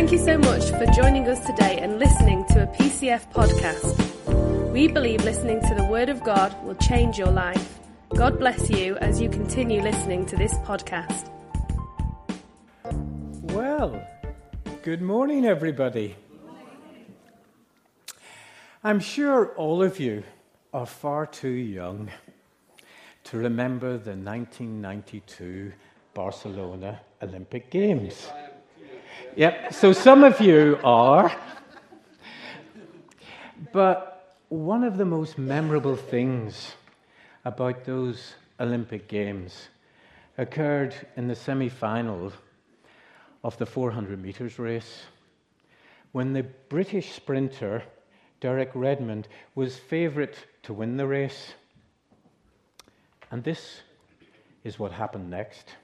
Thank you so much for joining us today and listening to a PCF podcast. We believe listening to the Word of God will change your life. God bless you as you continue listening to this podcast. Well, good morning, everybody. I'm sure all of you are far too young to remember the 1992 Barcelona Olympic Games. Yep, so some of you are. But one of the most memorable things about those Olympic Games occurred in the semi final of the 400 metres race when the British sprinter Derek Redmond was favourite to win the race. And this is what happened next.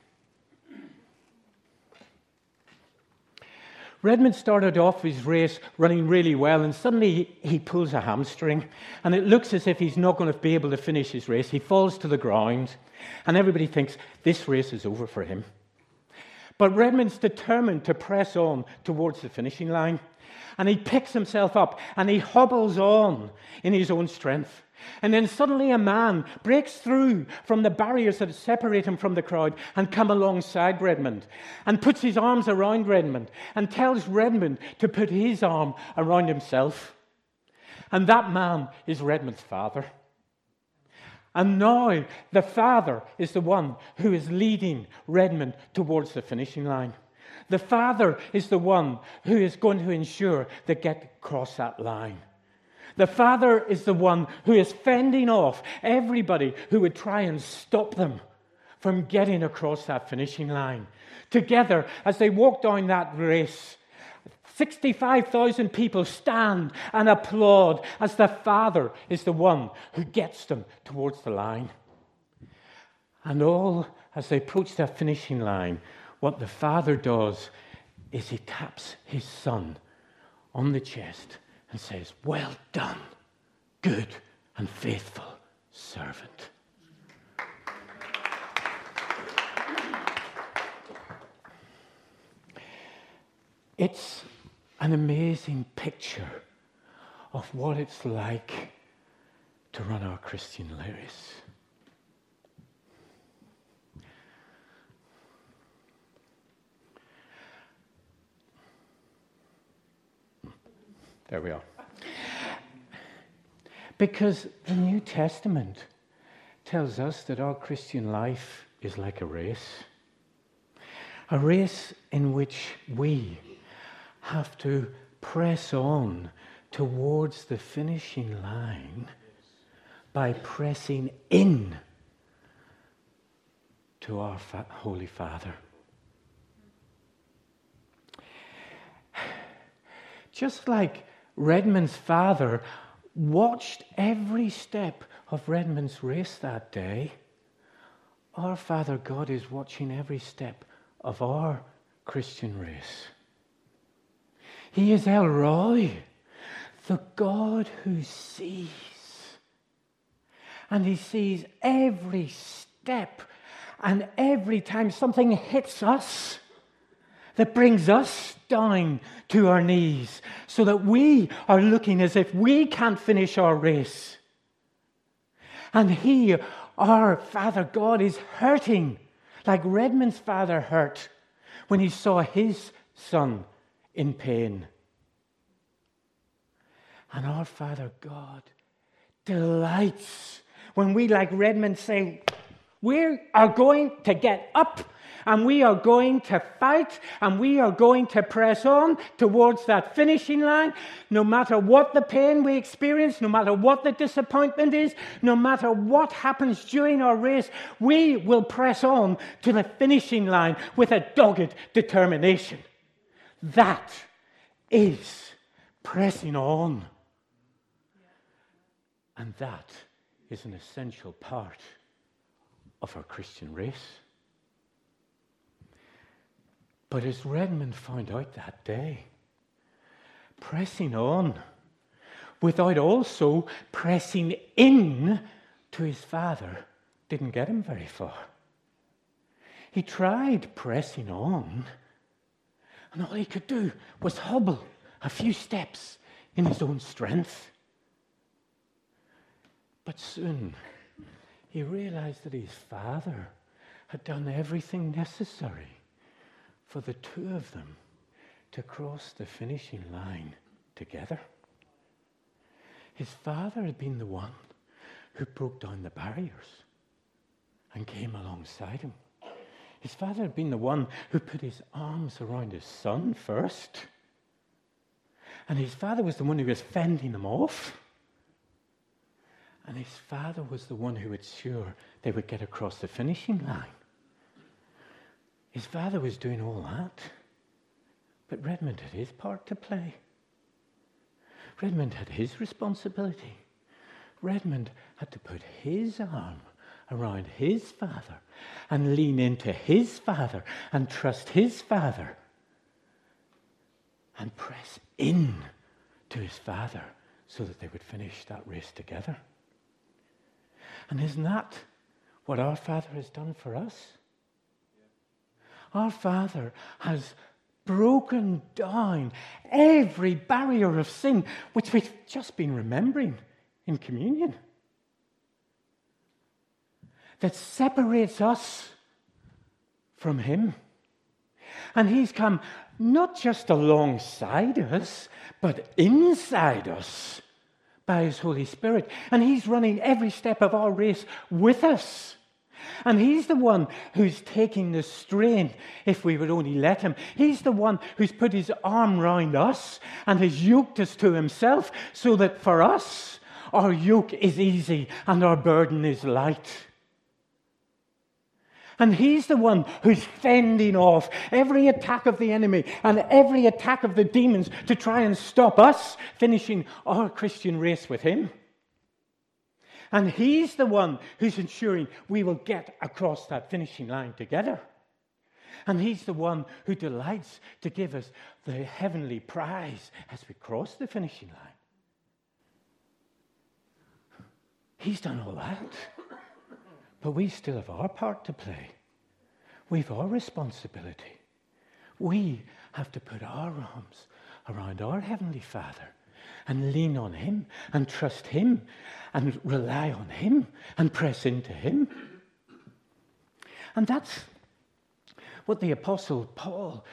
Redmond started off his race running really well, and suddenly he pulls a hamstring, and it looks as if he's not going to be able to finish his race. He falls to the ground, and everybody thinks this race is over for him. But Redmond's determined to press on towards the finishing line, and he picks himself up and he hobbles on in his own strength. And then suddenly a man breaks through from the barriers that separate him from the crowd and come alongside Redmond and puts his arms around Redmond and tells Redmond to put his arm around himself. And that man is Redmond's father. And now the father is the one who is leading Redmond towards the finishing line. The father is the one who is going to ensure they get across that line. The Father is the one who is fending off everybody who would try and stop them from getting across that finishing line. Together, as they walk down that race, 65,000 people stand and applaud as the Father is the one who gets them towards the line. And all as they approach that finishing line, what the Father does is he taps his Son on the chest and says, Well done, good and faithful servant. It's an amazing picture of what it's like to run our Christian race. There we are. Because the New Testament tells us that our Christian life is like a race. A race in which we have to press on towards the finishing line by pressing in to our Holy Father. Just like Redmond's father watched every step of Redmond's race that day. Our Father God is watching every step of our Christian race. He is El Roi, the God who sees. And He sees every step and every time something hits us that brings us down to our knees so that we are looking as if we can't finish our race. And He, our Father God, is hurting like Redmond's father hurt when he saw his son in pain. And our Father God delights when we, like Redmond, say, We are going to get up and we are going to fight and we are going to press on towards that finishing line, no matter what the pain we experience, no matter what the disappointment is, no matter what happens during our race, we will press on to the finishing line with a dogged determination. That is pressing on. And that is an essential part of our Christian race. But as Redmond found out that day, pressing on without also pressing in to his father didn't get him very far. He tried pressing on, And all he could do was hobble a few steps in his own strength. But soon he realized that his father had done everything necessary for the two of them to cross the finishing line together. His father had been the one who broke down the barriers and came alongside him. His father had been the one who put his arms around his son first. And his father was the one who was fending them off. And his father was the one who was sure they would get across the finishing line. His father was doing all that. But Redmond had his part to play. Redmond had his responsibility. Redmond had to put his arm around his father and lean into his father and trust his father and press in to his father so that they would finish that race together. And isn't that what our Father has done for us? Our Father has broken down every barrier of sin, which we've just been remembering in communion, that separates us from Him. And He's come not just alongside us, but inside us by His Holy Spirit. And He's running every step of our race with us. And He's the one who's taking the strain if we would only let Him. He's the one who's put His arm round us and has yoked us to Himself so that for us, our yoke is easy and our burden is light. And he's the one who's fending off every attack of the enemy and every attack of the demons to try and stop us finishing our Christian race with him. And he's the one who's ensuring we will get across that finishing line together. And he's the one who delights to give us the heavenly prize as we cross the finishing line. He's done all that. But we still have our part to play. We've our responsibility. We have to put our arms around our Heavenly Father and lean on Him and trust Him and rely on Him and press into Him. And that's what the Apostle Paul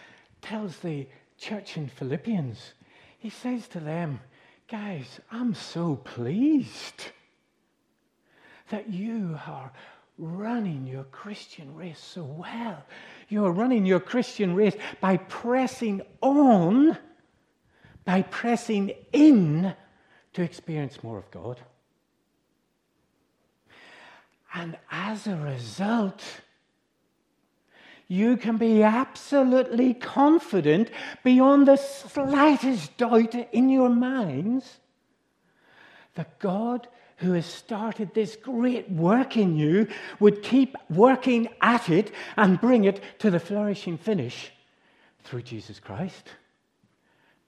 tells the church in Philippians. He says to them, Guys, I'm so pleased that you are running your Christian race so well. You're running your Christian race by pressing on, by pressing in to experience more of God. And as a result, you can be absolutely confident beyond the slightest doubt in your minds that God who has started this great work in you would keep working at it and bring it to the flourishing finish through Jesus Christ.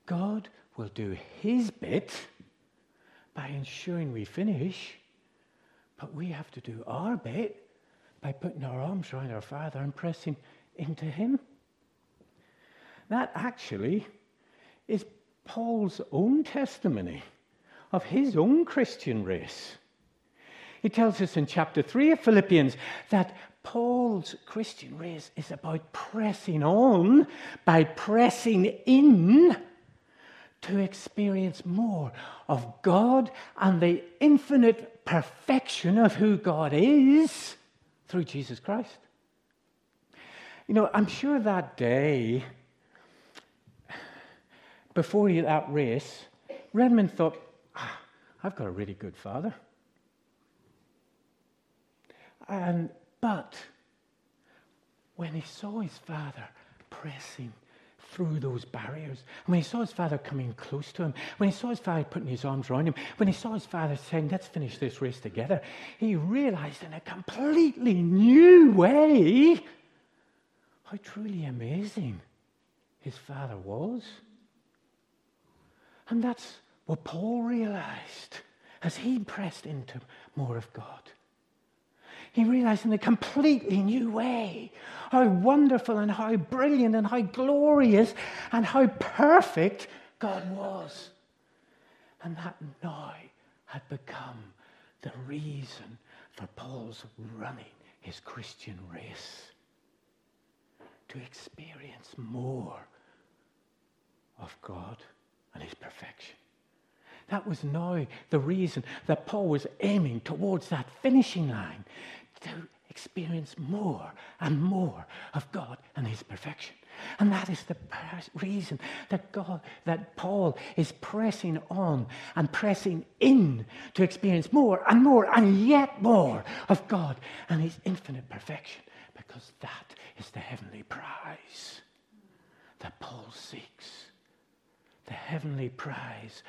God will do his bit by ensuring we finish, but we have to do our bit by putting our arms around our Father and pressing into him. That actually is Paul's own testimony of his own Christian race. He tells us in chapter 3 of Philippians that Paul's Christian race is about pressing on by pressing in to experience more of God and the infinite perfection of who God is through Jesus Christ. You know, I'm sure that day, before that race, Redmond thought, I've got a really good father. And, but when he saw his father pressing through those barriers, and when he saw his father coming close to him, when he saw his father putting his arms around him, when he saw his father saying, Let's finish this race together, he realized in a completely new way how truly amazing his father was. And that's what Paul realized as he pressed into more of God. he realized in a completely new way how wonderful and how brilliant and how glorious and how perfect God was. And that now had become the reason for Paul's running his Christian race to experience more of God and his perfection. That was now the reason that Paul was aiming towards that finishing line to experience more and more of God and his perfection. And that is the reason that God, that Paul is pressing on and pressing in to experience more and more and yet more of God and his infinite perfection, because that is the heavenly prize that Paul seeks. The heavenly prize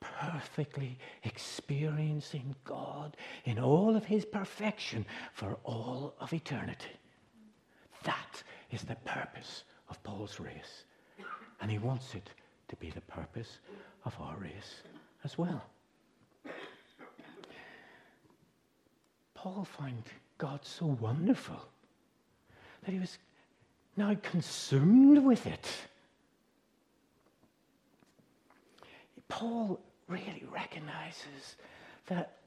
perfectly experiencing God in all of his perfection for all of eternity. That is the purpose of Paul's race. And he wants it to be the purpose of our race as well. Paul found God so wonderful that he was now consumed with it. Paul really recognizes that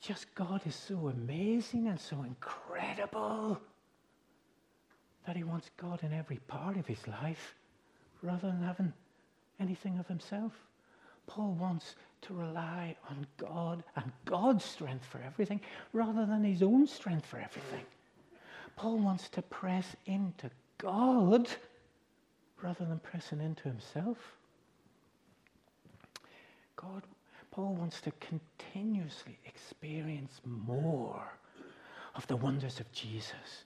just God is so amazing and so incredible that he wants God in every part of his life rather than having anything of himself. Paul wants to rely on God and God's strength for everything rather than his own strength for everything. Paul wants to press into God rather than pressing into himself. God, Paul wants to continuously experience more of the wonders of Jesus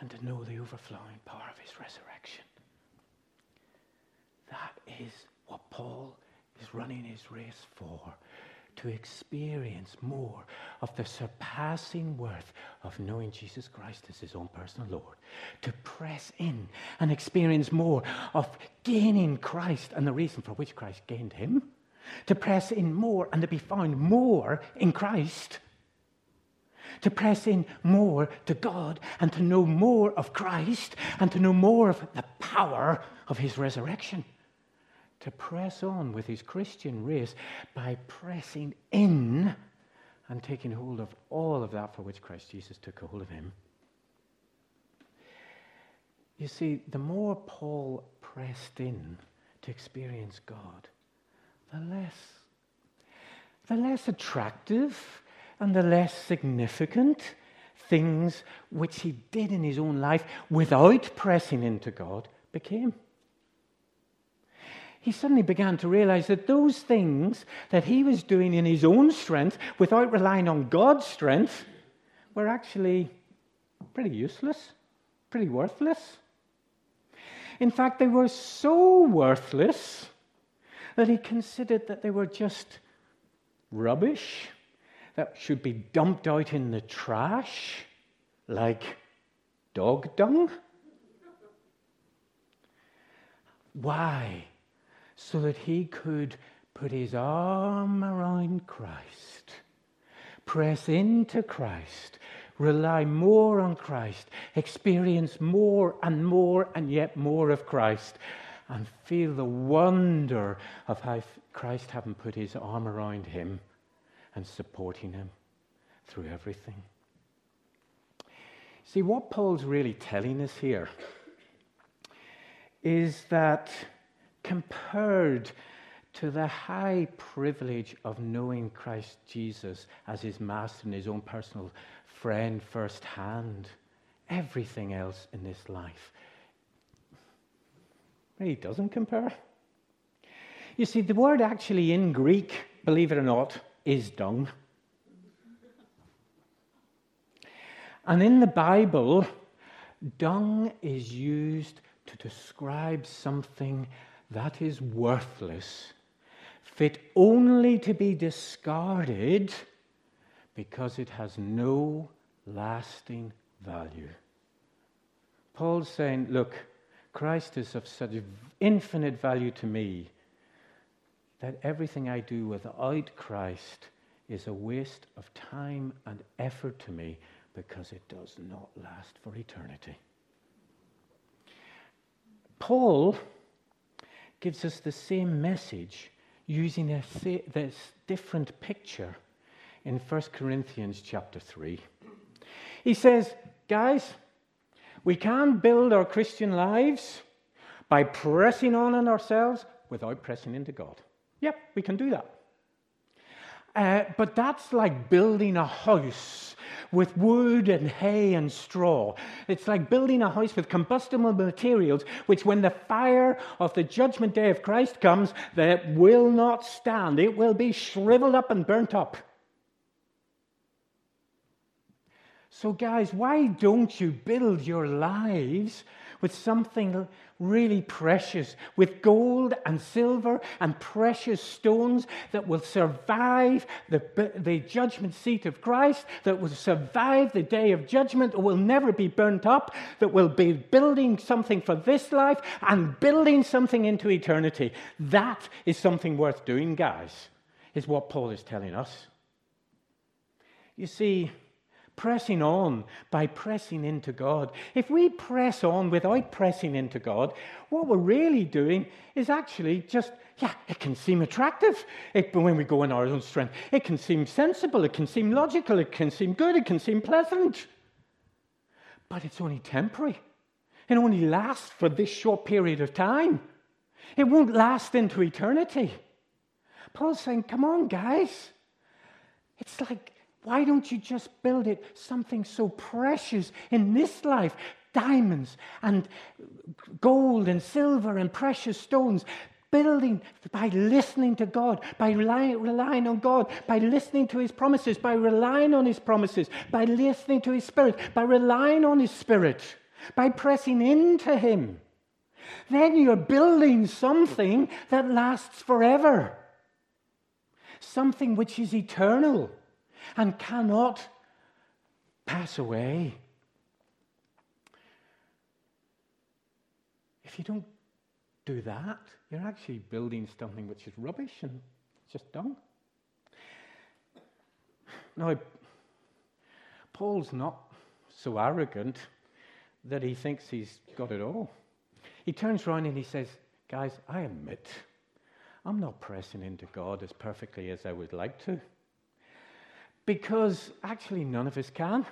and to know the overflowing power of his resurrection. That is what Paul is running his race for to experience more of the surpassing worth of knowing Jesus Christ as his own personal Lord, to press in and experience more of gaining Christ and the reason for which Christ gained him, to press in more and to be found more in Christ, to press in more to God and to know more of Christ and to know more of the power of his resurrection. To press on with his Christian race by pressing in and taking hold of all of that for which Christ Jesus took hold of him. You see, the more Paul pressed in to experience God, the less, the less attractive and the less significant things which he did in his own life without pressing into God became. He suddenly began to realize that those things that he was doing in his own strength without relying on God's strength were actually pretty useless, pretty worthless. In fact, they were so worthless that he considered that they were just rubbish that should be dumped out in the trash like dog dung. Why? So that he could put his arm around Christ, press into Christ, rely more on Christ, experience more and more and yet more of Christ, and feel the wonder of how Christ having put his arm around him and supporting him through everything. See, what Paul's really telling us here is that compared to the high privilege of knowing Christ Jesus as his master and his own personal friend firsthand, everything else in this life he doesn't compare. You see, the word actually in Greek, believe it or not, is dung. And in the Bible, dung is used to describe something that is worthless, fit only to be discarded because it has no lasting value. Paul's saying, look, Christ is of such infinite value to me that everything I do without Christ is a waste of time and effort to me because it does not last for eternity. Paul gives us the same message using a th- this different picture in 1 Corinthians chapter 3. He says, Guys, we can't build our Christian lives by pressing on in ourselves without pressing into God. Yep, we can do that. Uh, but that's like building a house with wood and hay and straw. It's like building a house with combustible materials, which, when the fire of the judgment day of Christ comes, that will not stand. It will be shriveled up and burnt up. So, guys, why don't you build your lives with something really precious, with gold and silver and precious stones that will survive the, the judgment seat of Christ, that will survive the day of judgment, that will never be burnt up, that will be building something for this life and building something into eternity. That is something worth doing, guys, is what Paul is telling us. You see, pressing on by pressing into God. If we press on without pressing into God, what we're really doing is actually just, yeah, it can seem attractive it, when we go in our own strength. It can seem sensible, it can seem logical, it can seem good, it can seem pleasant. But it's only temporary. It only lasts for this short period of time. It won't last into eternity. Paul's saying, come on, guys. It's like why don't you just build it something so precious in this life? Diamonds and gold and silver and precious stones. Building by listening to God, by relying, relying on God, by listening to His promises, by relying on His promises, by listening to His Spirit, by relying on His Spirit, by pressing into Him. Then you're building something that lasts forever, something which is eternal and cannot pass away. If you don't do that, you're actually building something which is rubbish and just dung. Now, Paul's not so arrogant that he thinks he's got it all. He turns around and he says, Guys, I admit I'm not pressing into God as perfectly as I would like to. Because actually, none of us can.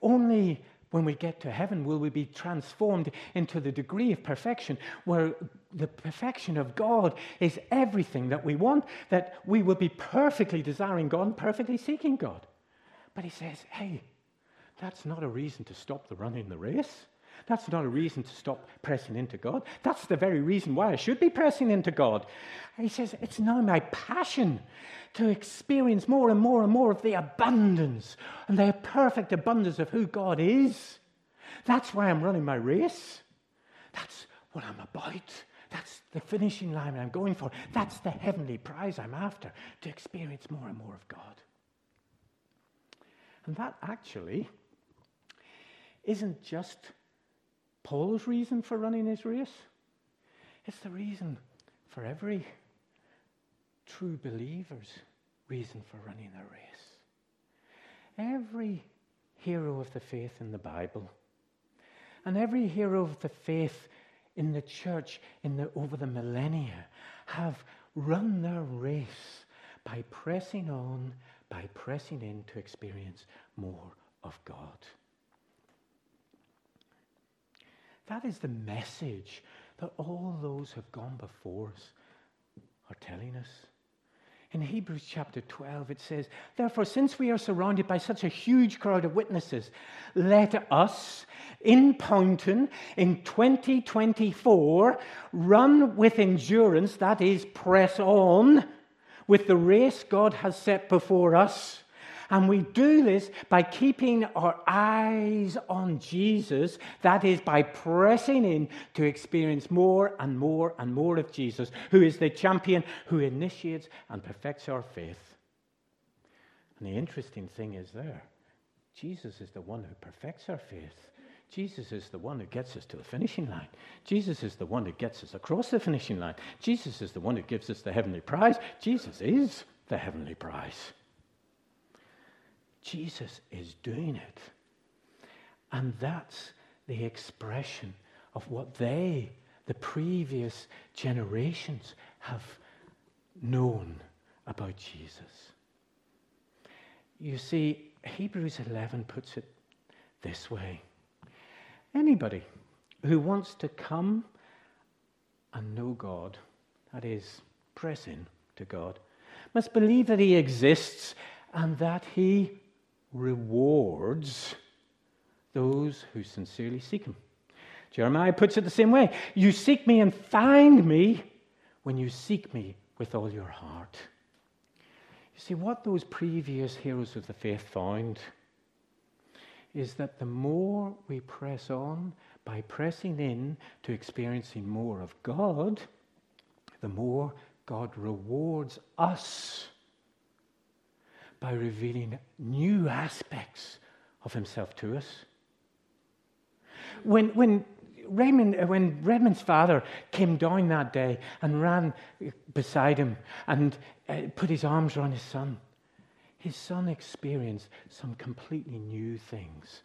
Only when we get to heaven will we be transformed into the degree of perfection where the perfection of God is everything that we want, that we will be perfectly desiring God and perfectly seeking God. But he says, hey, that's not a reason to stop the running the race. That's not a reason to stop pressing into God. That's the very reason why I should be pressing into God. He says, It's now my passion to experience more and more and more of the abundance and the perfect abundance of who God is. That's why I'm running my race. That's what I'm about. That's the finishing line I'm going for. That's the heavenly prize I'm after to experience more and more of God. And that actually isn't just Paul's reason for running his race. It's the reason for every true believer's reason for running a race. Every hero of the faith in the Bible and every hero of the faith in the church in the, over the millennia have run their race by pressing on, by pressing in to experience more of God. That is the message that all those who have gone before us are telling us. In Hebrews chapter 12, it says, Therefore, since we are surrounded by such a huge crowd of witnesses, let us, in Poynton, in 2024, run with endurance, that is, press on, with the race God has set before us. And we do this by keeping our eyes on Jesus. That is, by pressing in to experience more and more and more of Jesus, who is the champion who initiates and perfects our faith. And the interesting thing is there Jesus is the one who perfects our faith. Jesus is the one who gets us to the finishing line. Jesus is the one who gets us across the finishing line. Jesus is the one who gives us the heavenly prize. Jesus is the heavenly prize. Jesus is doing it. And that's the expression of what they, the previous generations, have known about Jesus. You see, Hebrews 11 puts it this way Anybody who wants to come and know God, that is, press in to God, must believe that He exists and that He rewards those who sincerely seek Him. Jeremiah puts it the same way You seek me and find me when you seek me with all your heart. You see, what those previous heroes of the faith found is that the more we press on by pressing in to experiencing more of God, the more God rewards us by revealing new aspects of Himself to us. When, when, Raymond, uh, when Redmond's father came down that day and ran beside him and uh, put his arms around his son, his son experienced some completely new things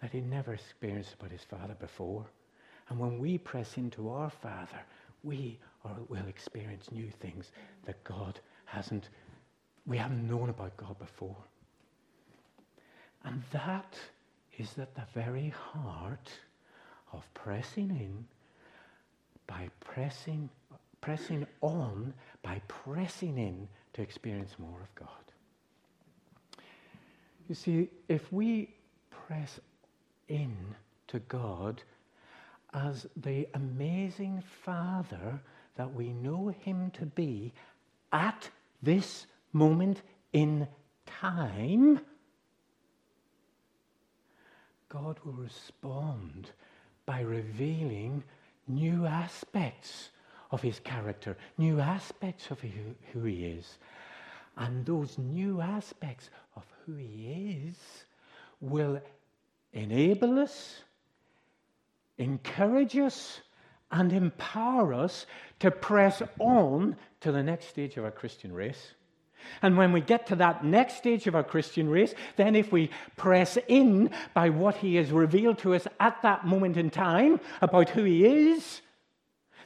that he never experienced about his father before. And when we press into our Father, we are, will experience new things that God hasn't, we haven't known about God before. And that is at the very heart of pressing in by pressing, pressing on, by pressing in to experience more of God. You see, if we press in to God as the amazing Father that we know Him to be at this moment in time, God will respond by revealing new aspects of his character, new aspects of who, he is. And those new aspects of who he is will enable us, encourage us, and empower us to press on to the next stage of our Christian race. And when we get to that next stage of our Christian race, then if we press in by what He has revealed to us at that moment in time about who He is,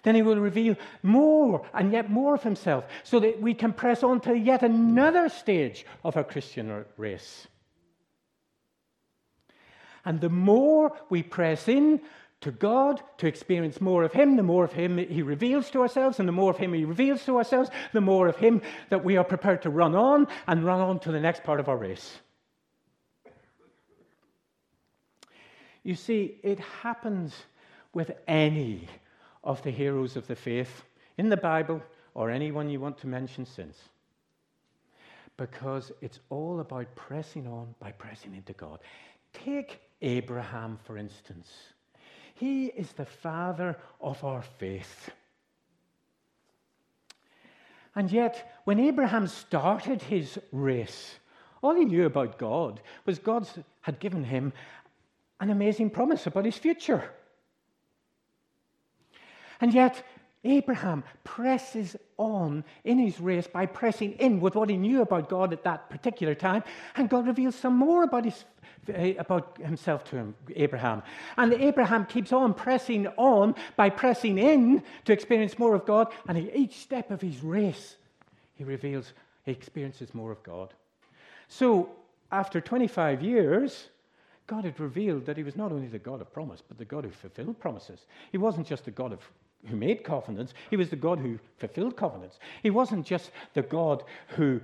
then He will reveal more and yet more of Himself so that we can press on to yet another stage of our Christian race. And the more we press in to God to experience more of Him, the more of Him He reveals to ourselves, and the more of Him He reveals to ourselves, the more of Him that we are prepared to run on and run on to the next part of our race. You see, it happens with any of the heroes of the faith in the Bible or anyone you want to mention since. Because it's all about pressing on by pressing into God. Take Abraham, for instance. He is the father of our faith. And yet, when Abraham started his race, all he knew about God was God had given him an amazing promise about his future. And yet, Abraham presses on in his race by pressing in with what he knew about God at that particular time, and God reveals some more about, his, about himself to Abraham. And Abraham keeps on pressing on by pressing in to experience more of God, and at each step of his race, he reveals he experiences more of God. So, after 25 years, God had revealed that he was not only the God of promise, but the God who fulfilled promises. He wasn't just the God of who made covenants, he was the God who fulfilled covenants. He wasn't just the God who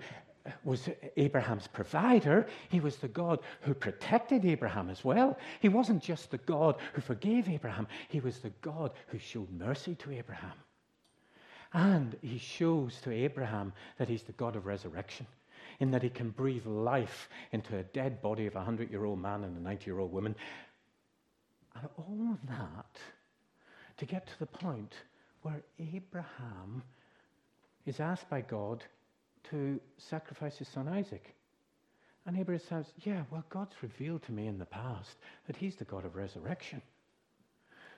was Abraham's provider, he was the God who protected Abraham as well. He wasn't just the God who forgave Abraham, he was the God who showed mercy to Abraham. And he shows to Abraham that he's the God of resurrection, in that he can breathe life into a dead body of a 100 year old man and a 90 year old woman. And all of that to get to the point where Abraham is asked by God to sacrifice his son Isaac. And Abraham says, Yeah, well, God's revealed to me in the past that he's the God of resurrection.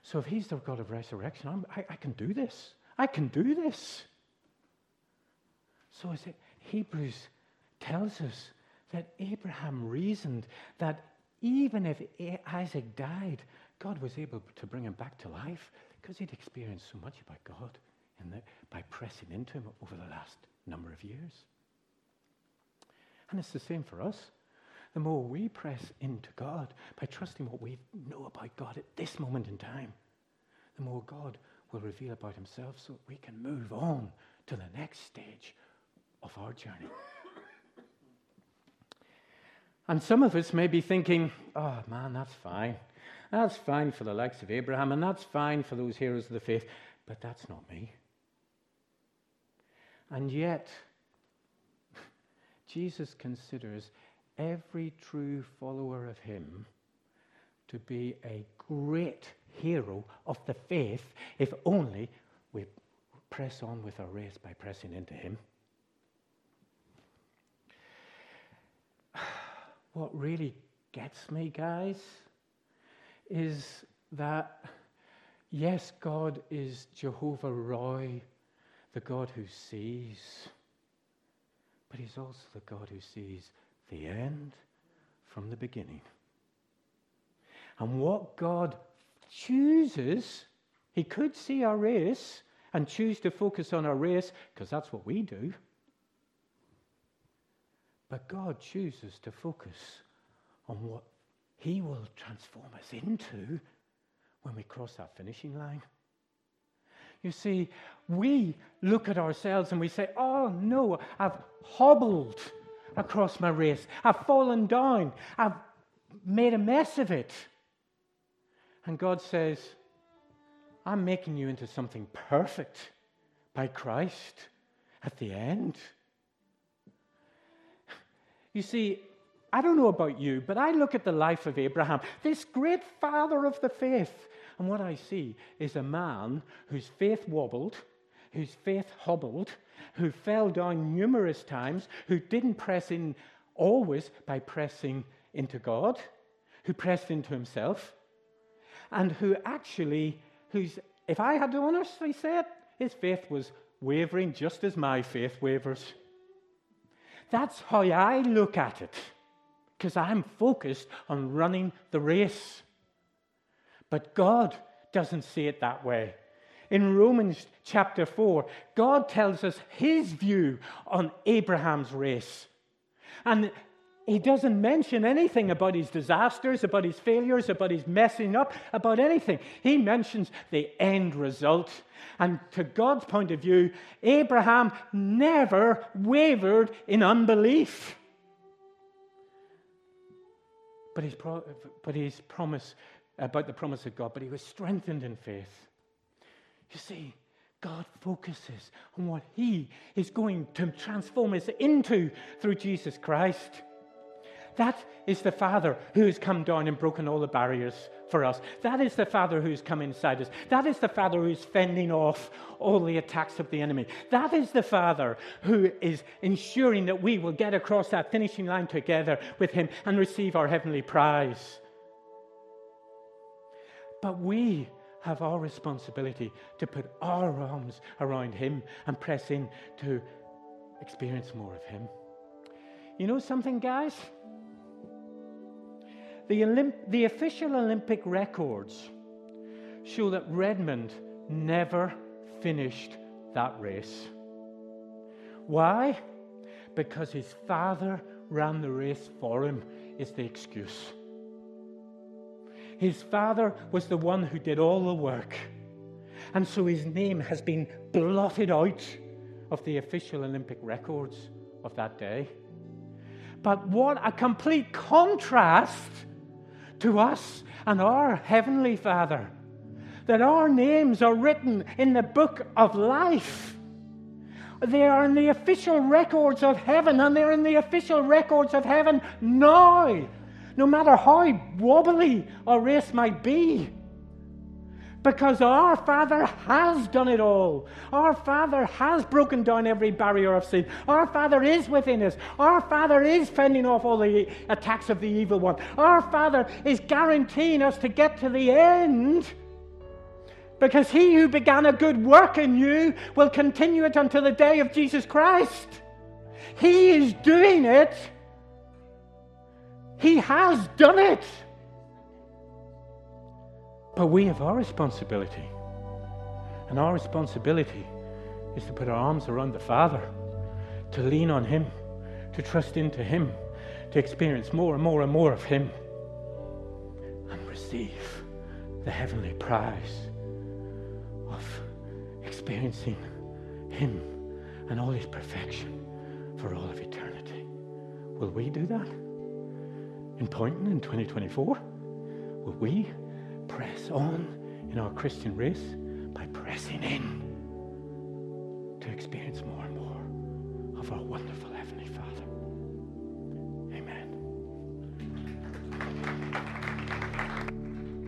So if he's the God of resurrection, I, I can do this. I can do this. So is it, Hebrews tells us that Abraham reasoned that even if Isaac died, God was able to bring him back to life because he'd experienced so much about God the, by pressing into him over the last number of years. And it's the same for us. The more we press into God by trusting what we know about God at this moment in time, the more God will reveal about himself so that we can move on to the next stage of our journey. And some of us may be thinking, oh man, that's fine. That's fine for the likes of Abraham, and that's fine for those heroes of the faith, but that's not me. And yet, Jesus considers every true follower of him to be a great hero of the faith if only we press on with our race by pressing into him. What really gets me, guys, is that yes, God is Jehovah Roi, the God who sees, but He's also the God who sees the end from the beginning. And what God chooses, He could see our race and choose to focus on our race, because that's what we do. But God chooses to focus on what He will transform us into when we cross that finishing line. You see, we look at ourselves and we say, Oh no, I've hobbled across my race. I've fallen down. I've made a mess of it. And God says, I'm making you into something perfect by Christ at the end. You see, I don't know about you, but I look at the life of Abraham, this great father of the faith, and what I see is a man whose faith wobbled, whose faith hobbled, who fell down numerous times, who didn't press in always by pressing into God, who pressed into himself, and who actually, whose, if I had to honestly say it, his faith was wavering just as my faith wavers. That's how I look at it, because I'm focused on running the race. But God doesn't see it that way. In Romans chapter 4, God tells us his view on Abraham's race. And he doesn't mention anything about his disasters, about his failures, about his messing up, about anything. He mentions the end result. And to God's point of view, Abraham never wavered in unbelief. But his, pro- but his promise about the promise of God, but he was strengthened in faith. You see, God focuses on what he is going to transform us into through Jesus Christ. That is the Father who has come down and broken all the barriers for us. That is the Father who has come inside us. That is the Father who is fending off all the attacks of the enemy. That is the Father who is ensuring that we will get across that finishing line together with Him and receive our heavenly prize. But we have our responsibility to put our arms around Him and press in to experience more of Him. You know something, guys? The, Olymp- the official Olympic records show that Redmond never finished that race. Why? Because his father ran the race for him, is the excuse. His father was the one who did all the work. And so his name has been blotted out of the official Olympic records of that day. But what a complete contrast to us and our Heavenly Father. That our names are written in the book of life. They are in the official records of heaven, and they're in the official records of heaven now, no matter how wobbly our race might be. Because our Father has done it all. Our Father has broken down every barrier of sin. Our Father is within us. Our Father is fending off all the attacks of the evil one. Our Father is guaranteeing us to get to the end. Because he who began a good work in you will continue it until the day of Jesus Christ. He is doing it. He has done it. But we have our responsibility. And our responsibility is to put our arms around the Father, to lean on Him, to trust into Him, to experience more and more and more of Him, and receive the heavenly prize of experiencing Him and all His perfection for all of eternity. Will we do that? In Poynton in 2024? Will we press on in our Christian race by pressing in to experience more and more of our wonderful Heavenly Father?